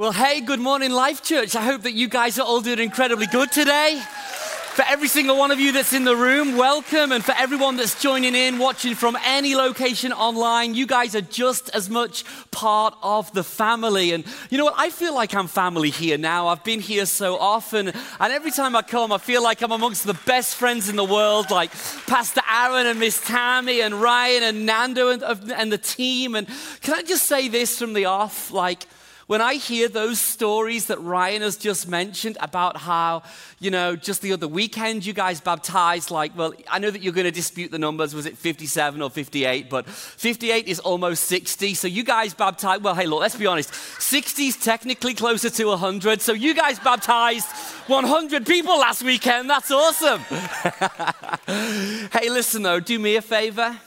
Well, hey, good morning, Life Church. I hope that you guys are all doing incredibly good today. For every single one of you that's in the room, welcome. And for everyone that's joining in, watching from any location online, you guys are just as much part of the family. And you know what? I feel like I'm family here now. I've been here so often. And every time I come, I feel like I'm amongst the best friends in the world, like Pastor Aaron and Miss Tammy and Ryan and Nando and, and the team. And can I just say this from the off? Like, when I hear those stories that Ryan has just mentioned about how, you know, just the other weekend you guys baptized, like, well, I know that you're going to dispute the numbers. Was it 57 or 58? But 58 is almost 60. So you guys baptized, well, hey, look, let's be honest. 60 is technically closer to 100. So you guys baptized 100 people last weekend. That's awesome. hey, listen, though, do me a favor.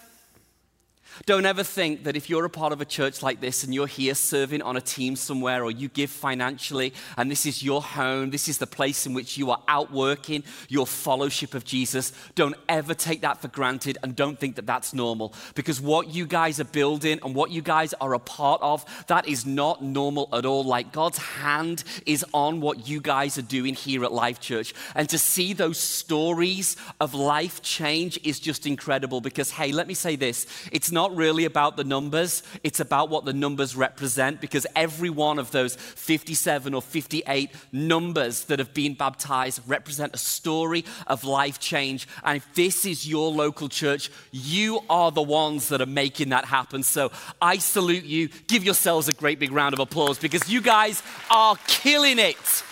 Don't ever think that if you're a part of a church like this and you're here serving on a team somewhere or you give financially and this is your home, this is the place in which you are outworking your fellowship of Jesus, don't ever take that for granted and don't think that that's normal because what you guys are building and what you guys are a part of, that is not normal at all. Like God's hand is on what you guys are doing here at Life Church. And to see those stories of life change is just incredible because, hey, let me say this it's not really about the numbers, it's about what the numbers represent because every one of those 57 or 58 numbers that have been baptized represent a story of life change. And if this is your local church, you are the ones that are making that happen. So I salute you. Give yourselves a great big round of applause because you guys are killing it.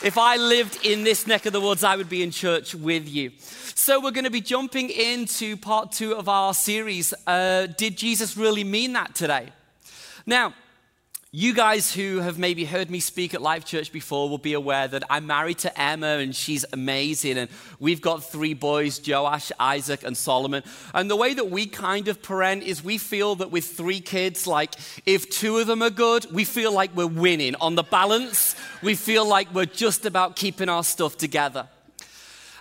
If I lived in this neck of the woods, I would be in church with you. So, we're going to be jumping into part two of our series. Uh, did Jesus really mean that today? Now, you guys who have maybe heard me speak at Life Church before will be aware that I'm married to Emma and she's amazing. And we've got three boys Joash, Isaac, and Solomon. And the way that we kind of parent is we feel that with three kids, like if two of them are good, we feel like we're winning. On the balance, we feel like we're just about keeping our stuff together.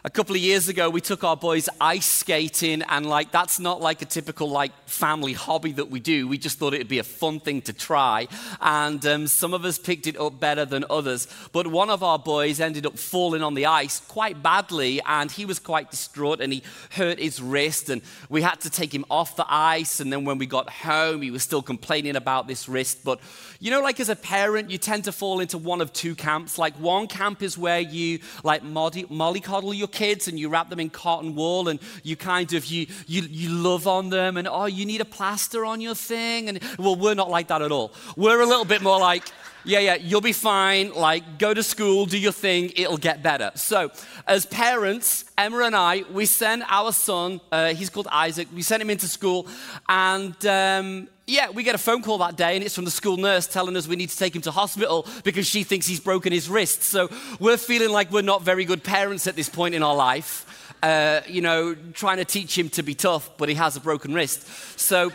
A couple of years ago, we took our boys ice skating, and like that's not like a typical like family hobby that we do. We just thought it'd be a fun thing to try, and um, some of us picked it up better than others. But one of our boys ended up falling on the ice quite badly, and he was quite distraught, and he hurt his wrist, and we had to take him off the ice. And then when we got home, he was still complaining about this wrist. But you know, like as a parent, you tend to fall into one of two camps. Like one camp is where you like mollycoddle your kids and you wrap them in cotton wool and you kind of you you you love on them and oh you need a plaster on your thing and well we're not like that at all. We're a little bit more like yeah, yeah, you'll be fine. Like, go to school, do your thing, it'll get better. So, as parents, Emma and I, we send our son, uh, he's called Isaac, we send him into school, and um, yeah, we get a phone call that day, and it's from the school nurse telling us we need to take him to hospital because she thinks he's broken his wrist. So, we're feeling like we're not very good parents at this point in our life. Uh, you know, trying to teach him to be tough, but he has a broken wrist. So,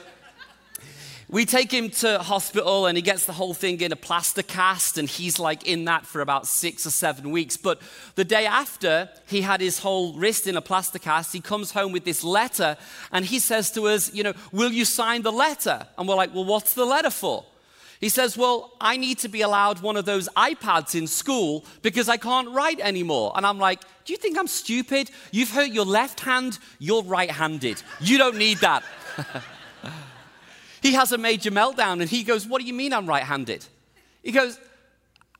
we take him to hospital and he gets the whole thing in a plaster cast and he's like in that for about six or seven weeks. But the day after he had his whole wrist in a plaster cast, he comes home with this letter and he says to us, you know, will you sign the letter? And we're like, well, what's the letter for? He says, Well, I need to be allowed one of those iPads in school because I can't write anymore. And I'm like, Do you think I'm stupid? You've hurt your left hand, you're right handed. You don't need that. He has a major meltdown and he goes, What do you mean I'm right handed? He goes,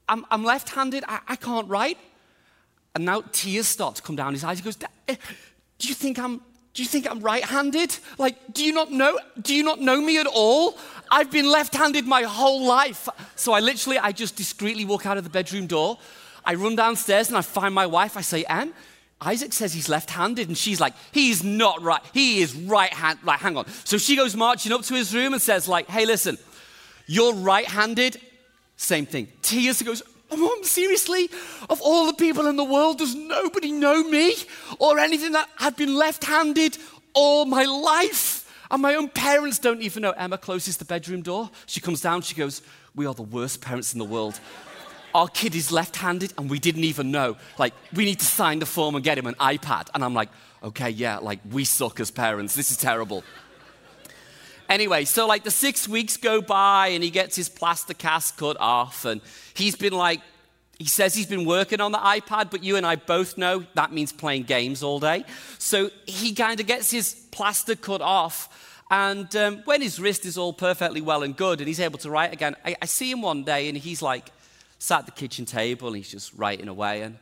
I'm, I'm left handed, I, I, can't write. And now tears start to come down his eyes. He goes, eh, Do you think I'm do you think I'm right-handed? Like, do you not know? Do you not know me at all? I've been left-handed my whole life. So I literally, I just discreetly walk out of the bedroom door. I run downstairs and I find my wife. I say, Anne, Isaac says he's left handed, and she's like, he's not right. He is right hand. Right, hang on. So she goes marching up to his room and says, like, hey, listen, you're right handed. Same thing. Tears goes, oh, Mom, seriously? Of all the people in the world, does nobody know me or anything that I've been left handed all my life? And my own parents don't even know. Emma closes the bedroom door. She comes down, she goes, We are the worst parents in the world our kid is left handed and we didn't even know. Like, we need to sign the form and get him an iPad. And I'm like, okay, yeah, like, we suck as parents. This is terrible. Anyway, so like the six weeks go by and he gets his plaster cast cut off, and he's been like, he says he's been working on the iPad, but you and I both know that means playing games all day. So he kind of gets his plaster cut off. And um, when his wrist is all perfectly well and good and he's able to write again, I, I see him one day and he's like sat at the kitchen table and he's just writing away. And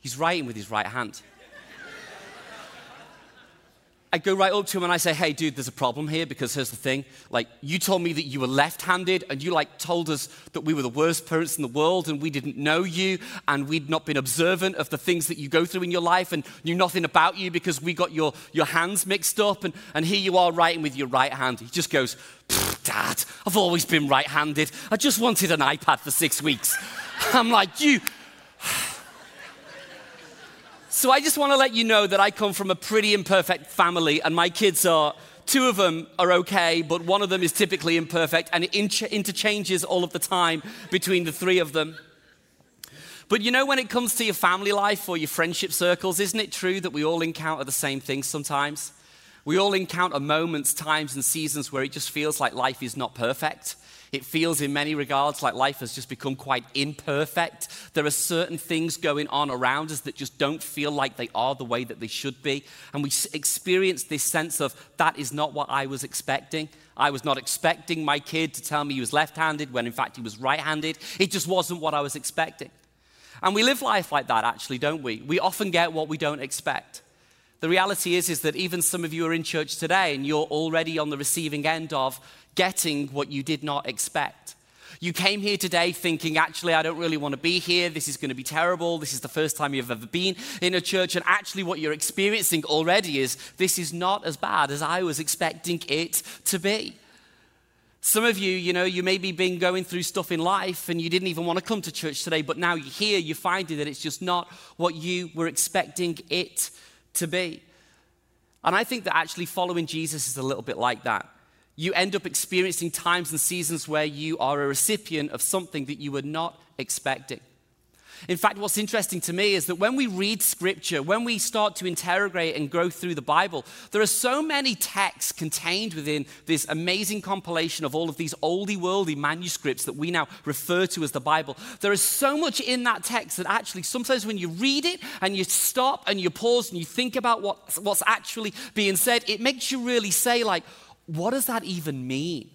he's writing with his right hand. I go right up to him and I say, hey, dude, there's a problem here because here's the thing. Like, you told me that you were left handed and you, like, told us that we were the worst parents in the world and we didn't know you and we'd not been observant of the things that you go through in your life and knew nothing about you because we got your, your hands mixed up and, and here you are writing with your right hand. He just goes, Dad, I've always been right handed. I just wanted an iPad for six weeks. I'm like, you. So I just want to let you know that I come from a pretty imperfect family, and my kids are. Two of them are okay, but one of them is typically imperfect, and it interchanges all of the time between the three of them. But you know, when it comes to your family life or your friendship circles, isn't it true that we all encounter the same things sometimes? We all encounter moments, times, and seasons where it just feels like life is not perfect. It feels, in many regards, like life has just become quite imperfect. There are certain things going on around us that just don't feel like they are the way that they should be. And we experience this sense of, that is not what I was expecting. I was not expecting my kid to tell me he was left handed when in fact he was right handed. It just wasn't what I was expecting. And we live life like that, actually, don't we? We often get what we don't expect. The reality is, is that even some of you are in church today and you're already on the receiving end of getting what you did not expect. You came here today thinking, actually, I don't really want to be here. This is going to be terrible. This is the first time you've ever been in a church. And actually, what you're experiencing already is this is not as bad as I was expecting it to be. Some of you, you know, you maybe been going through stuff in life and you didn't even want to come to church today, but now you're here, you're finding that it's just not what you were expecting it to be. And I think that actually following Jesus is a little bit like that you end up experiencing times and seasons where you are a recipient of something that you were not expecting. In fact, what's interesting to me is that when we read scripture, when we start to interrogate and go through the Bible, there are so many texts contained within this amazing compilation of all of these oldie worldy manuscripts that we now refer to as the Bible. There is so much in that text that actually sometimes when you read it and you stop and you pause and you think about what, what's actually being said, it makes you really say, like, what does that even mean?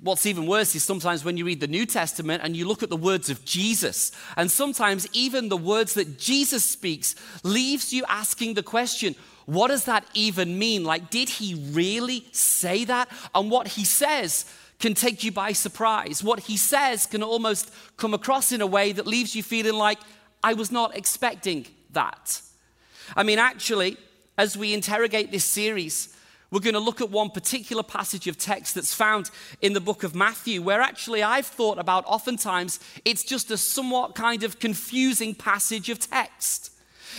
What's even worse is sometimes when you read the New Testament and you look at the words of Jesus, and sometimes even the words that Jesus speaks leaves you asking the question, what does that even mean? Like, did he really say that? And what he says can take you by surprise. What he says can almost come across in a way that leaves you feeling like, I was not expecting that. I mean, actually, as we interrogate this series, we're going to look at one particular passage of text that's found in the book of Matthew, where actually I've thought about oftentimes it's just a somewhat kind of confusing passage of text.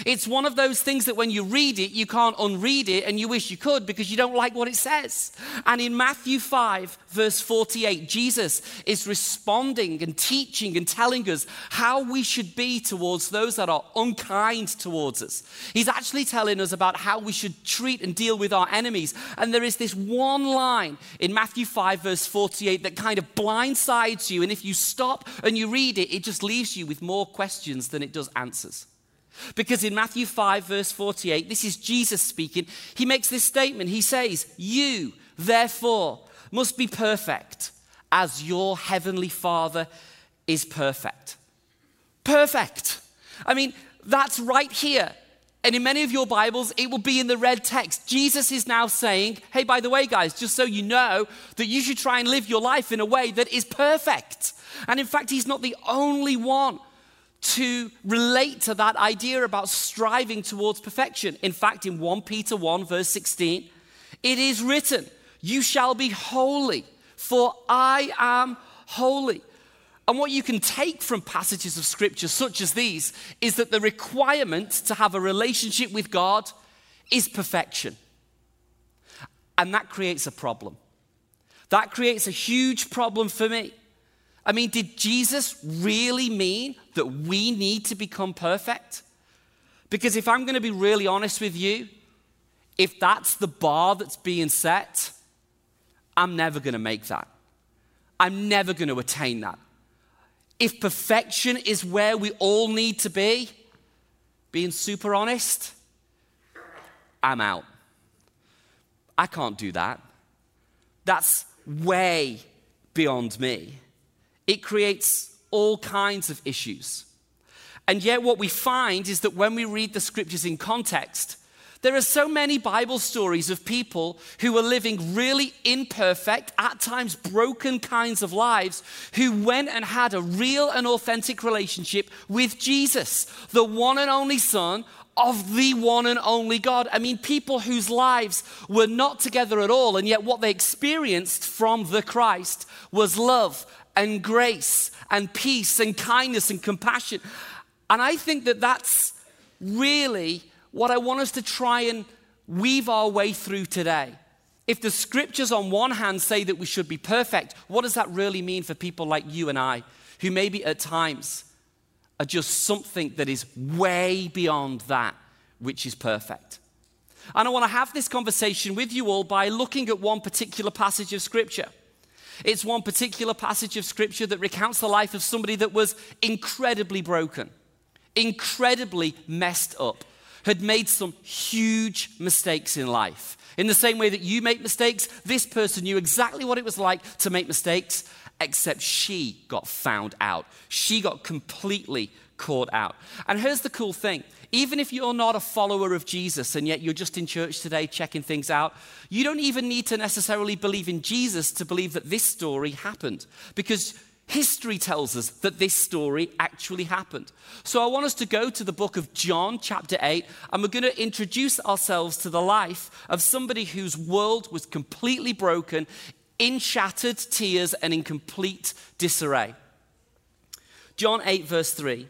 It's one of those things that when you read it, you can't unread it and you wish you could because you don't like what it says. And in Matthew 5, verse 48, Jesus is responding and teaching and telling us how we should be towards those that are unkind towards us. He's actually telling us about how we should treat and deal with our enemies. And there is this one line in Matthew 5, verse 48, that kind of blindsides you. And if you stop and you read it, it just leaves you with more questions than it does answers. Because in Matthew 5, verse 48, this is Jesus speaking. He makes this statement. He says, You, therefore, must be perfect as your heavenly Father is perfect. Perfect. I mean, that's right here. And in many of your Bibles, it will be in the red text. Jesus is now saying, Hey, by the way, guys, just so you know, that you should try and live your life in a way that is perfect. And in fact, he's not the only one to relate to that idea about striving towards perfection. In fact, in 1 Peter 1, verse 16, it is written, You shall be holy, for I am holy. And what you can take from passages of scripture such as these is that the requirement to have a relationship with God is perfection. And that creates a problem. That creates a huge problem for me I mean, did Jesus really mean that we need to become perfect? Because if I'm going to be really honest with you, if that's the bar that's being set, I'm never going to make that. I'm never going to attain that. If perfection is where we all need to be, being super honest, I'm out. I can't do that. That's way beyond me. It creates all kinds of issues. And yet, what we find is that when we read the scriptures in context, there are so many Bible stories of people who were living really imperfect, at times broken kinds of lives, who went and had a real and authentic relationship with Jesus, the one and only Son of the one and only God. I mean, people whose lives were not together at all, and yet what they experienced from the Christ was love and grace and peace and kindness and compassion. And I think that that's really what I want us to try and weave our way through today. If the scriptures, on one hand, say that we should be perfect, what does that really mean for people like you and I, who maybe at times are just something that is way beyond that which is perfect? And I want to have this conversation with you all by looking at one particular passage of scripture. It's one particular passage of scripture that recounts the life of somebody that was incredibly broken, incredibly messed up had made some huge mistakes in life. In the same way that you make mistakes, this person knew exactly what it was like to make mistakes, except she got found out. She got completely caught out. And here's the cool thing even if you're not a follower of Jesus and yet you're just in church today checking things out, you don't even need to necessarily believe in Jesus to believe that this story happened. Because History tells us that this story actually happened. So I want us to go to the book of John, chapter 8, and we're going to introduce ourselves to the life of somebody whose world was completely broken, in shattered tears, and in complete disarray. John 8, verse 3.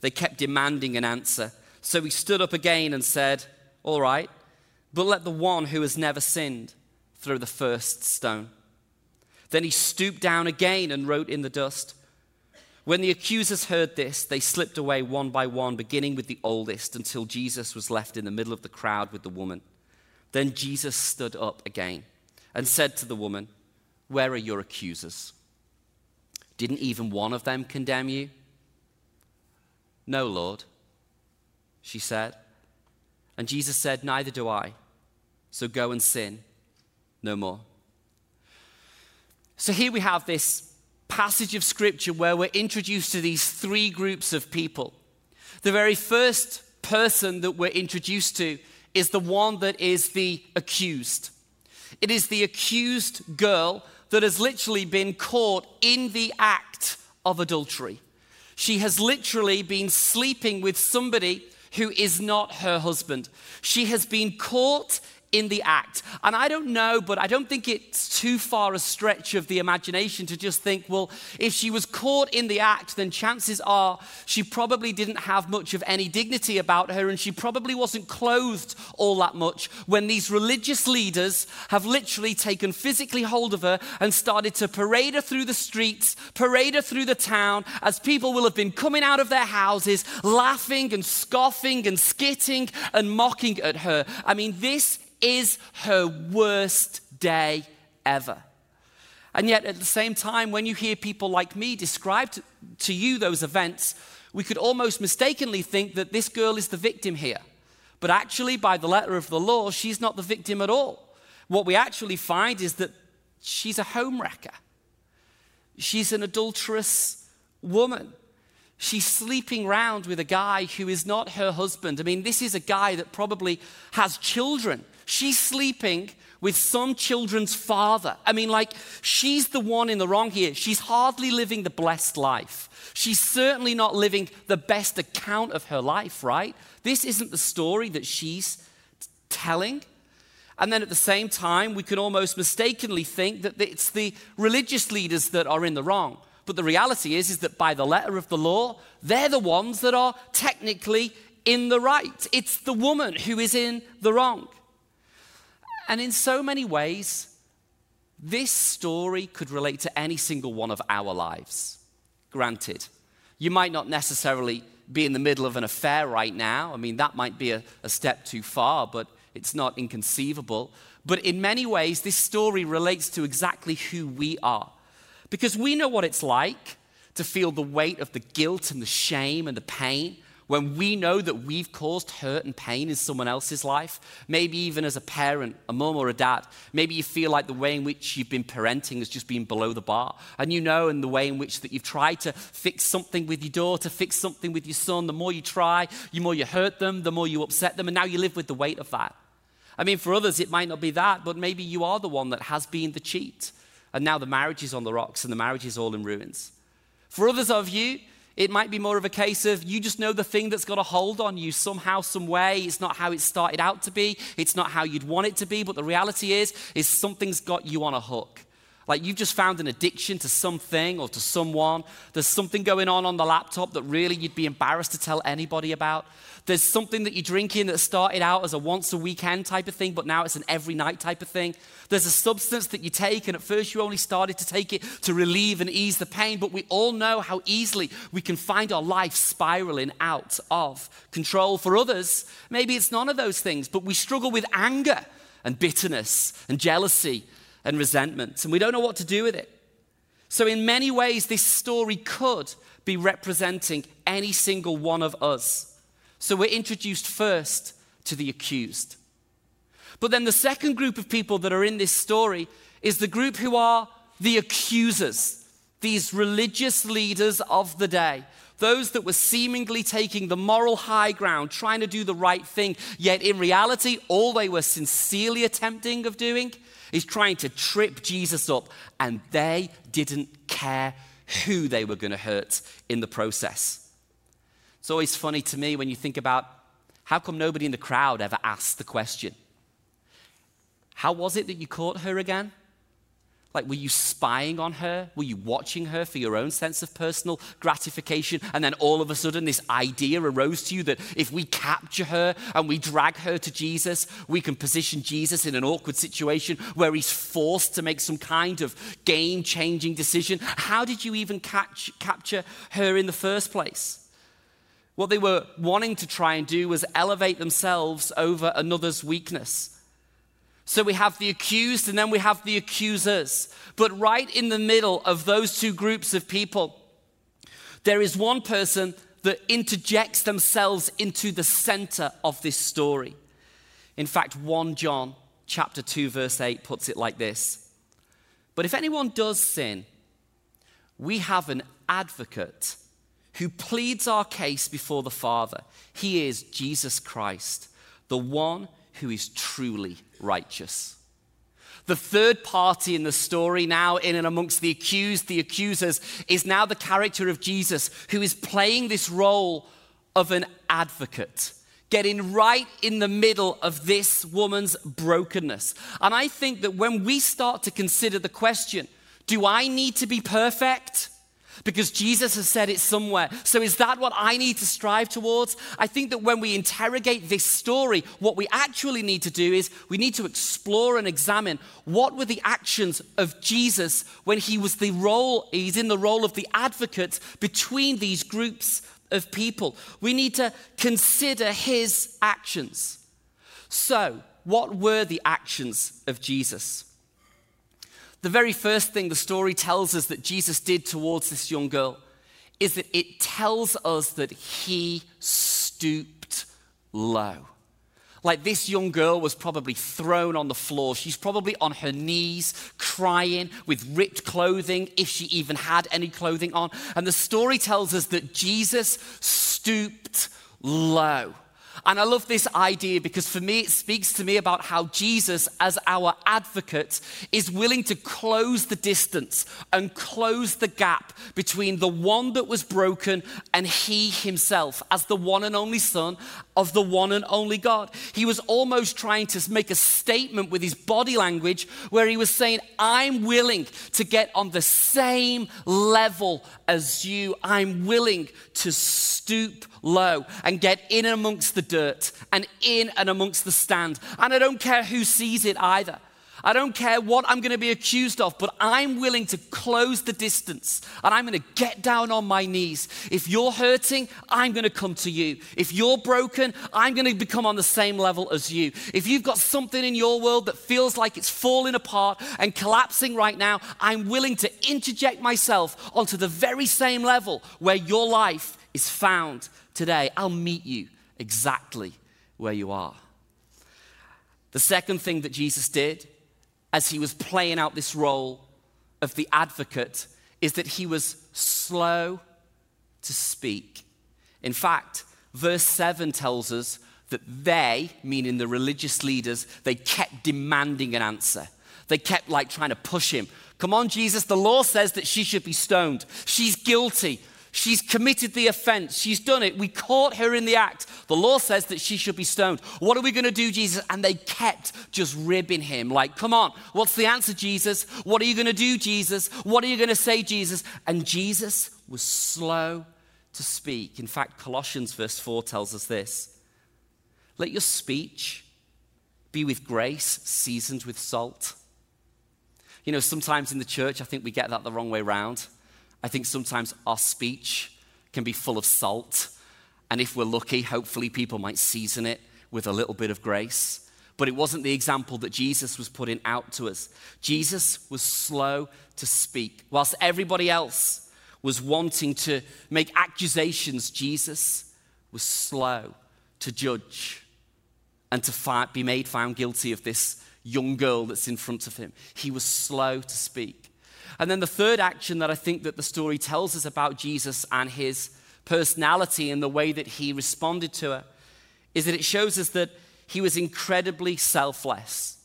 They kept demanding an answer. So he stood up again and said, All right, but let the one who has never sinned throw the first stone. Then he stooped down again and wrote in the dust. When the accusers heard this, they slipped away one by one, beginning with the oldest, until Jesus was left in the middle of the crowd with the woman. Then Jesus stood up again and said to the woman, Where are your accusers? Didn't even one of them condemn you? No, Lord, she said. And Jesus said, Neither do I. So go and sin no more. So here we have this passage of scripture where we're introduced to these three groups of people. The very first person that we're introduced to is the one that is the accused. It is the accused girl that has literally been caught in the act of adultery. She has literally been sleeping with somebody who is not her husband. She has been caught in the act. And I don't know, but I don't think it's too far a stretch of the imagination to just think, well, if she was caught in the act, then chances are she probably didn't have much of any dignity about her and she probably wasn't clothed all that much when these religious leaders have literally taken physically hold of her and started to parade her through the streets, parade her through the town, as people will have been coming out of their houses, laughing and scoffing and skitting and mocking at her. I mean, this is her worst day ever. And yet, at the same time, when you hear people like me describe to, to, you those events, we could almost mistakenly think that this girl is the victim here. But actually, by the letter of the law, she's not the victim at all. What we actually find is that she's a homewrecker, she's an adulterous woman. She's sleeping around with a guy who is not her husband. I mean, this is a guy that probably has children She's sleeping with some children's father. I mean, like, she's the one in the wrong here. She's hardly living the blessed life. She's certainly not living the best account of her life, right? This isn't the story that she's telling. And then at the same time, we can almost mistakenly think that it's the religious leaders that are in the wrong. But the reality is, is that by the letter of the law, they're the ones that are technically in the right. It's the woman who is in the wrong. And in so many ways, this story could relate to any single one of our lives. Granted, you might not necessarily be in the middle of an affair right now. I mean, that might be a, a step too far, but it's not inconceivable. But in many ways, this story relates to exactly who we are. Because we know what it's like to feel the weight of the guilt and the shame and the pain when we know that we've caused hurt and pain in someone else's life, maybe even as a parent, a mom or a dad, maybe you feel like the way in which you've been parenting has just been below the bar. And you know in the way in which that you've tried to fix something with your daughter, fix something with your son, the more you try, the more you hurt them, the more you upset them, and now you live with the weight of that. I mean, for others, it might not be that, but maybe you are the one that has been the cheat. And now the marriage is on the rocks and the marriage is all in ruins. For others of you, it might be more of a case of you just know the thing that's got a hold on you somehow, some way. It's not how it started out to be. It's not how you'd want it to be. But the reality is, is something's got you on a hook. Like you've just found an addiction to something or to someone. There's something going on on the laptop that really you'd be embarrassed to tell anybody about. There's something that you drink in that started out as a once a weekend type of thing, but now it's an every night type of thing. There's a substance that you take, and at first you only started to take it to relieve and ease the pain, but we all know how easily we can find our life spiraling out of control. For others, maybe it's none of those things, but we struggle with anger and bitterness and jealousy and resentment, and we don't know what to do with it. So, in many ways, this story could be representing any single one of us. So, we're introduced first to the accused. But then, the second group of people that are in this story is the group who are the accusers, these religious leaders of the day. Those that were seemingly taking the moral high ground, trying to do the right thing, yet in reality, all they were sincerely attempting of doing is trying to trip Jesus up, and they didn't care who they were going to hurt in the process. It's always funny to me when you think about how come nobody in the crowd ever asked the question, How was it that you caught her again? Like, were you spying on her? Were you watching her for your own sense of personal gratification? And then all of a sudden, this idea arose to you that if we capture her and we drag her to Jesus, we can position Jesus in an awkward situation where he's forced to make some kind of game changing decision. How did you even catch, capture her in the first place? What they were wanting to try and do was elevate themselves over another's weakness. So we have the accused and then we have the accusers. But right in the middle of those two groups of people, there is one person that interjects themselves into the center of this story. In fact, 1 John chapter 2 verse 8 puts it like this. But if anyone does sin, we have an advocate who pleads our case before the Father. He is Jesus Christ, the one who is truly righteous. The third party in the story, now in and amongst the accused, the accusers, is now the character of Jesus, who is playing this role of an advocate, getting right in the middle of this woman's brokenness. And I think that when we start to consider the question, do I need to be perfect? Because Jesus has said it somewhere. So, is that what I need to strive towards? I think that when we interrogate this story, what we actually need to do is we need to explore and examine what were the actions of Jesus when he was the role, he's in the role of the advocate between these groups of people. We need to consider his actions. So, what were the actions of Jesus? The very first thing the story tells us that Jesus did towards this young girl is that it tells us that he stooped low. Like this young girl was probably thrown on the floor. She's probably on her knees, crying with ripped clothing, if she even had any clothing on. And the story tells us that Jesus stooped low. And I love this idea because for me, it speaks to me about how Jesus, as our advocate, is willing to close the distance and close the gap between the one that was broken and he himself, as the one and only Son of the one and only God. He was almost trying to make a statement with his body language where he was saying, I'm willing to get on the same level as you. I'm willing to stoop low and get in amongst the dirt and in and amongst the stand. And I don't care who sees it either. I don't care what I'm going to be accused of, but I'm willing to close the distance and I'm going to get down on my knees. If you're hurting, I'm going to come to you. If you're broken, I'm going to become on the same level as you. If you've got something in your world that feels like it's falling apart and collapsing right now, I'm willing to interject myself onto the very same level where your life is found today. I'll meet you exactly where you are. The second thing that Jesus did as he was playing out this role of the advocate is that he was slow to speak. In fact, verse 7 tells us that they, meaning the religious leaders, they kept demanding an answer. They kept like trying to push him. Come on, Jesus, the law says that she should be stoned. She's guilty. She's committed the offense. She's done it. We caught her in the act. The law says that she should be stoned. What are we going to do, Jesus? And they kept just ribbing him, like, come on, what's the answer, Jesus? What are you going to do, Jesus? What are you going to say, Jesus? And Jesus was slow to speak. In fact, Colossians verse 4 tells us this Let your speech be with grace, seasoned with salt. You know, sometimes in the church, I think we get that the wrong way around. I think sometimes our speech can be full of salt. And if we're lucky, hopefully people might season it with a little bit of grace. But it wasn't the example that Jesus was putting out to us. Jesus was slow to speak. Whilst everybody else was wanting to make accusations, Jesus was slow to judge and to be made found guilty of this young girl that's in front of him. He was slow to speak. And then the third action that I think that the story tells us about Jesus and his personality and the way that he responded to her is that it shows us that he was incredibly selfless.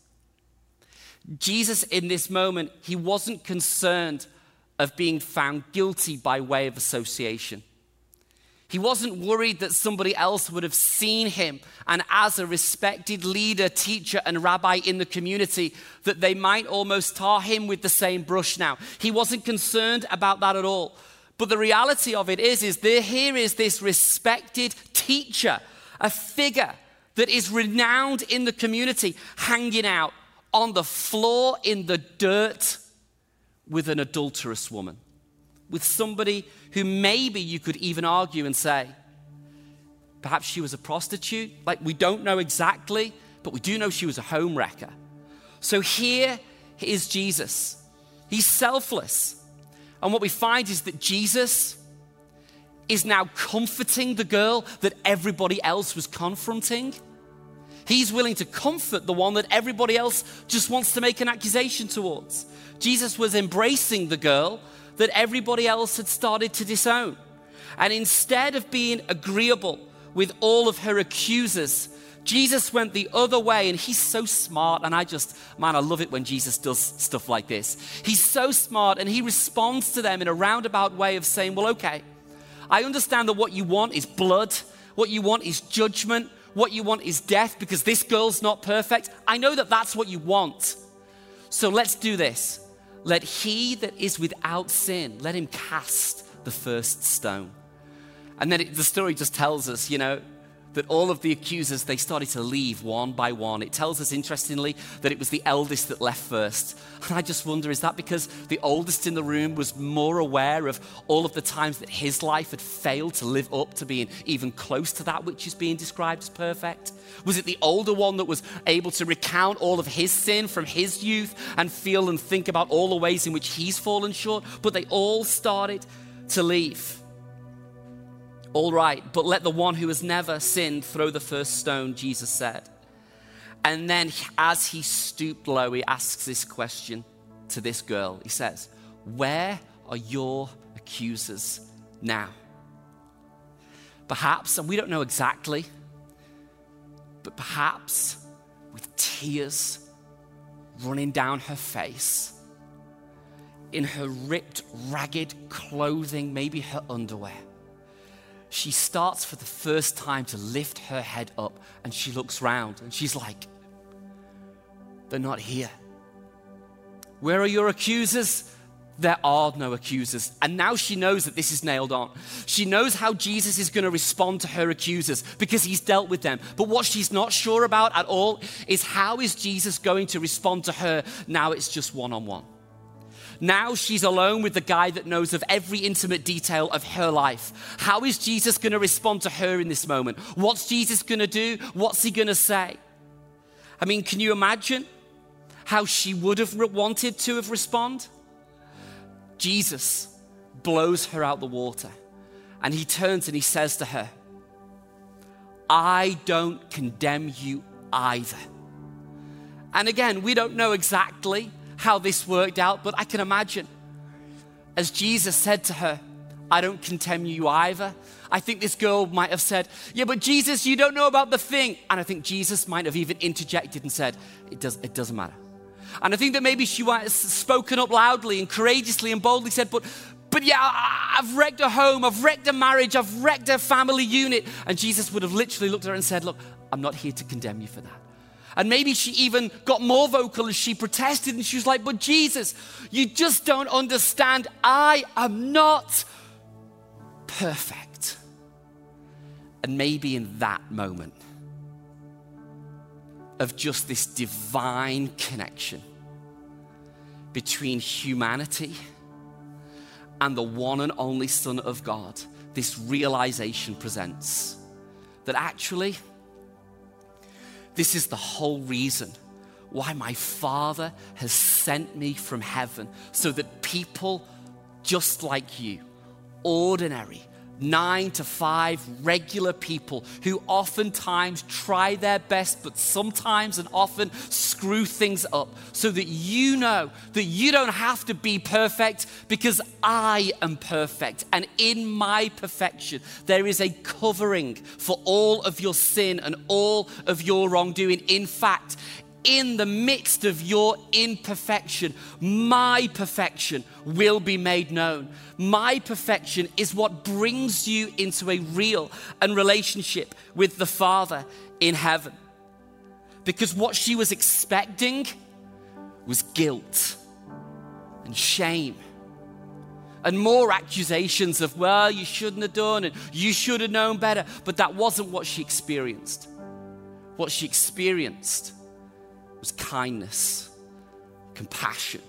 Jesus, in this moment, he wasn't concerned of being found guilty by way of association. He wasn't worried that somebody else would have seen him and, as a respected leader, teacher, and rabbi in the community, that they might almost tar him with the same brush now. He wasn't concerned about that at all. But the reality of it is, is there here is this respected teacher, a figure that is renowned in the community, hanging out on the floor in the dirt with an adulterous woman with somebody who maybe you could even argue and say, perhaps she was a prostitute. Like, we don't know exactly, but we do know she was a home wrecker. So here is Jesus. He's selfless. And what we find is that Jesus is now comforting the girl that everybody else was confronting. He's willing to comfort the one that everybody else just wants to make an accusation towards. Jesus was embracing the girl that everybody else had started to disown. And instead of being agreeable with all of her accusers, Jesus went the other way, and he's so smart. And I just, man, I love it when Jesus does stuff like this. He's so smart, and he responds to them in a roundabout way of saying, Well, okay, I understand that what you want is blood, what you want is judgment, what you want is death because this girl's not perfect. I know that that's what you want. So let's do this. Let he that is without sin, let him cast the first stone. And then it, the story just tells us, you know, that all of the accusers, they started to leave one by one. It tells us, interestingly, that it was the eldest that left first. And I just wonder, is that because the oldest in the room was more aware of all of the times that his life had failed to live up to being even close to that which is being described as perfect? Was it the older one that was able to recount all of his sin from his youth and feel and think about all the ways in which he's fallen short? But they all started to leave. All right, but let the one who has never sinned throw the first stone, Jesus said. And then, as he stooped low, he asks this question to this girl. He says, Where are your accusers now? Perhaps, and we don't know exactly, but perhaps with tears running down her face, in her ripped, ragged clothing, maybe her underwear she starts for the first time to lift her head up and she looks round and she's like, They're not here. Where are your accusers? There are no accusers. And now she knows that this is nailed on. She knows how Jesus is going to respond to her accusers because he's dealt with them. But what she's not sure about at all is how is Jesus going to respond to her now it's just one on one. Now she's alone with the guy that knows of every intimate detail of her life. How is Jesus going to respond to her in this moment? What's Jesus going to do? What's he going to say? I mean, can you imagine how she would have wanted to have responded? Jesus blows her out the water and he turns and he says to her, I don't condemn you either. And again, we don't know exactly how this worked out, but I can imagine as Jesus said to her, I don't condemn you either. I think this girl might have said, Yeah, but Jesus, you don't know about the thing. And I think Jesus might have even interjected and said, It, does, it doesn't matter. And I think that maybe she might have spoken up loudly and courageously and boldly said, But but yeah, I've wrecked a home, I've wrecked a marriage, I've wrecked a family unit. And Jesus would have literally looked at her and said, Look, I'm not here to condemn you for that. And maybe she even got more vocal as she protested and she was like, But Jesus, you just don't understand. I am not perfect. And maybe in that moment of just this divine connection between humanity and the one and only Son of God, this realization presents that actually, this is the whole reason why my Father has sent me from heaven so that people just like you, ordinary, nine to five regular people who oftentimes try their best, but sometimes and often screw things up so that you know that you don't have to be perfect because I am perfect. And in my perfection, there is a covering for all of your sin and all of your wrongdoing. In fact, in the midst of your imperfection, my perfection will be made known. My perfection is what brings you into a real and relationship with the Father in heaven. Because what she was expecting was guilt and shame and more accusations of, well, you shouldn't have done and you should have known better. But that wasn't what she experienced. What she experienced was kindness, compassion,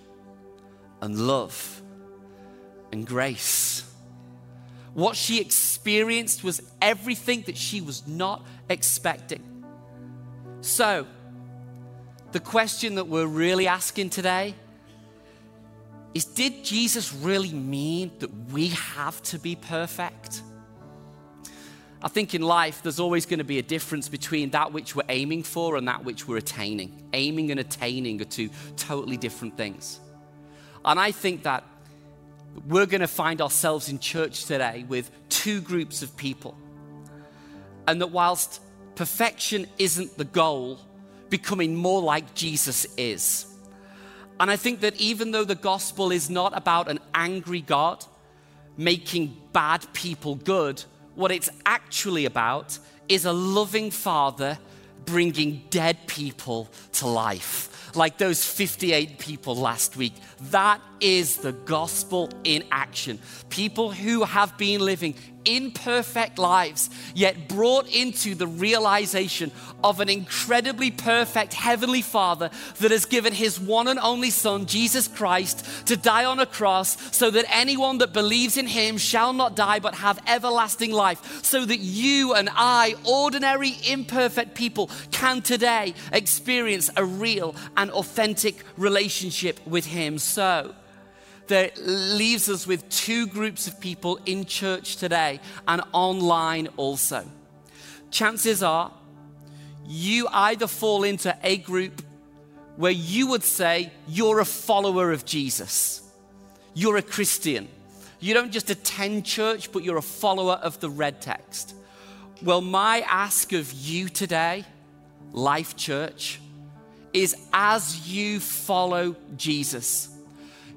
and love and grace. What she experienced was everything that she was not expecting. So, the question that we're really asking today is Did Jesus really mean that we have to be perfect? I think in life, there's always going to be a difference between that which we're aiming for and that which we're attaining. Aiming and attaining are two totally different things. And I think that we're going to find ourselves in church today with two groups of people. And that whilst perfection isn't the goal, becoming more like Jesus is. And I think that even though the gospel is not about an angry God making bad people good, what it's actually about is a loving father bringing dead people to life, like those 58 people last week. That is the gospel in action. People who have been living imperfect lives, yet brought into the realization of an incredibly perfect Heavenly Father that has given His one and only Son, Jesus Christ, to die on a cross so that anyone that believes in Him shall not die but have everlasting life. So that you and I, ordinary, imperfect people, can today experience a real and authentic relationship with Him. So, that leaves us with two groups of people in church today and online also. Chances are you either fall into a group where you would say you're a follower of Jesus, you're a Christian. You don't just attend church, but you're a follower of the red text. Well, my ask of you today, Life Church, is as you follow Jesus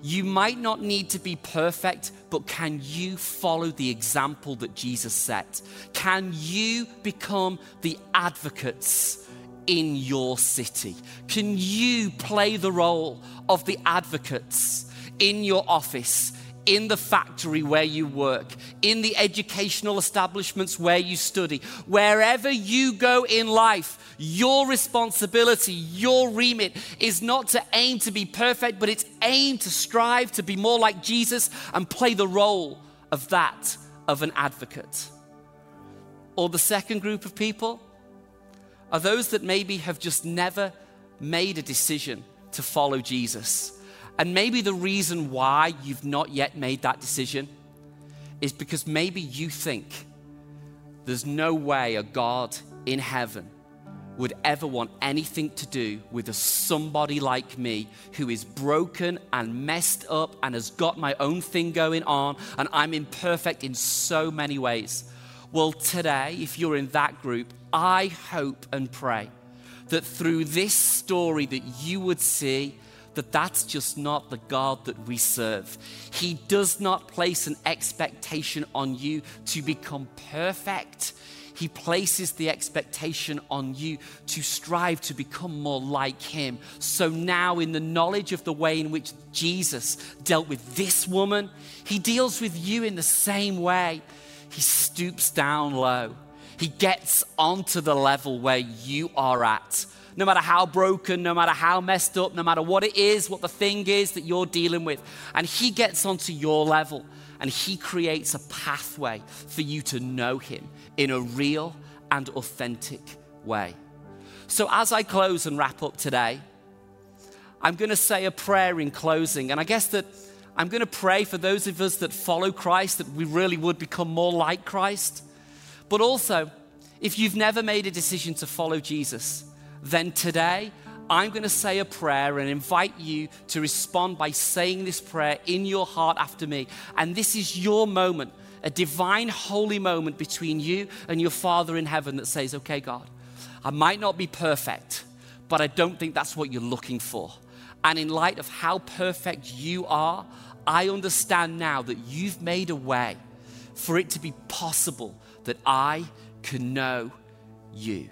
You might not need to be perfect, but can you follow the example that Jesus set? Can you become the advocates in your city? Can you play the role of the advocates in your office, in the factory where you work, in the educational establishments where you study, wherever you go in life, your responsibility, your remit is not to aim to be perfect, but it's aim to strive to be more like Jesus and play the role of that of an advocate. Or the second group of people are those that maybe have just never made a decision to follow Jesus and maybe the reason why you've not yet made that decision is because maybe you think there's no way a God in heaven would ever want anything to do with a somebody like me who is broken and messed up and has got my own thing going on and I'm imperfect in so many ways. Well, today, if you're in that group, I hope and pray that through this story that you would see that that's just not the God that we serve. He does not place an expectation on you to become perfect. He places the expectation on you to strive to become more like Him. So now, in the knowledge of the way in which Jesus dealt with this woman, He deals with you in the same way. He stoops down low, He gets onto the level where you are at no matter how broken, no matter how messed up, no matter what it is, what the thing is that you're dealing with. And He gets onto your level and He creates a pathway for you to know Him in a real and authentic way. So, as I close and wrap up today, I'm going to say a prayer in closing. And I guess that I'm going to pray for those of us that follow Christ that we really would become more like Christ. But also, if you've never made a decision to follow Jesus, then today I'm going to say a prayer and invite you to respond by saying this prayer in your heart after me. And this is your moment, a divine, holy moment between you and your Father in heaven that says, Okay, God, I might not be perfect, but I don't think that's what you're looking for. And in light of how perfect you are, I understand now that you've made a way for it to be possible that I can know you.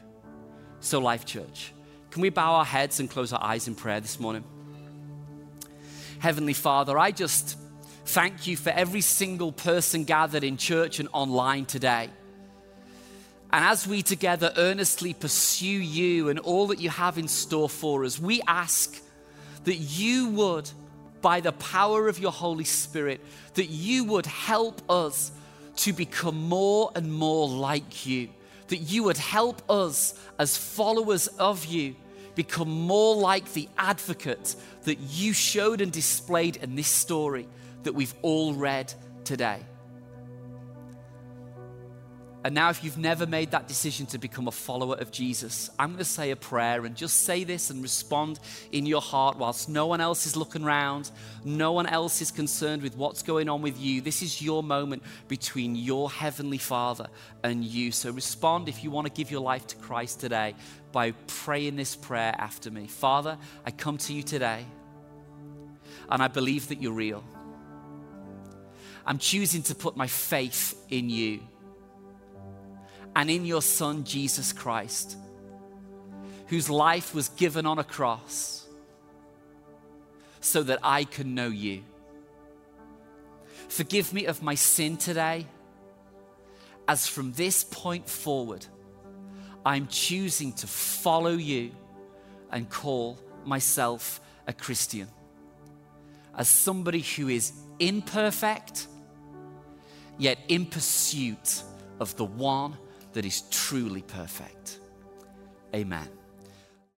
So, Life Church, can we bow our heads and close our eyes in prayer this morning? Heavenly Father, I just thank you for every single person gathered in church and online today. And as we together earnestly pursue you and all that you have in store for us, we ask that you would, by the power of your Holy Spirit, that you would help us to become more and more like you that you would help us as followers of you become more like the advocate that you showed and displayed in this story that we've all read today. And now, if you've never made that decision to become a follower of Jesus, I'm going to say a prayer and just say this and respond in your heart whilst no one else is looking around, no one else is concerned with what's going on with you. This is your moment between your heavenly Father and you. So respond if you want to give your life to Christ today by praying this prayer after me. Father, I come to you today and I believe that you're real. I'm choosing to put my faith in you and in your Son, Jesus Christ, whose life was given on a cross so that I can know you. Forgive me of my sin today, as from this point forward, I'm choosing to follow you and call myself a Christian. As somebody who is imperfect, yet in pursuit of the one that is truly perfect. Amen.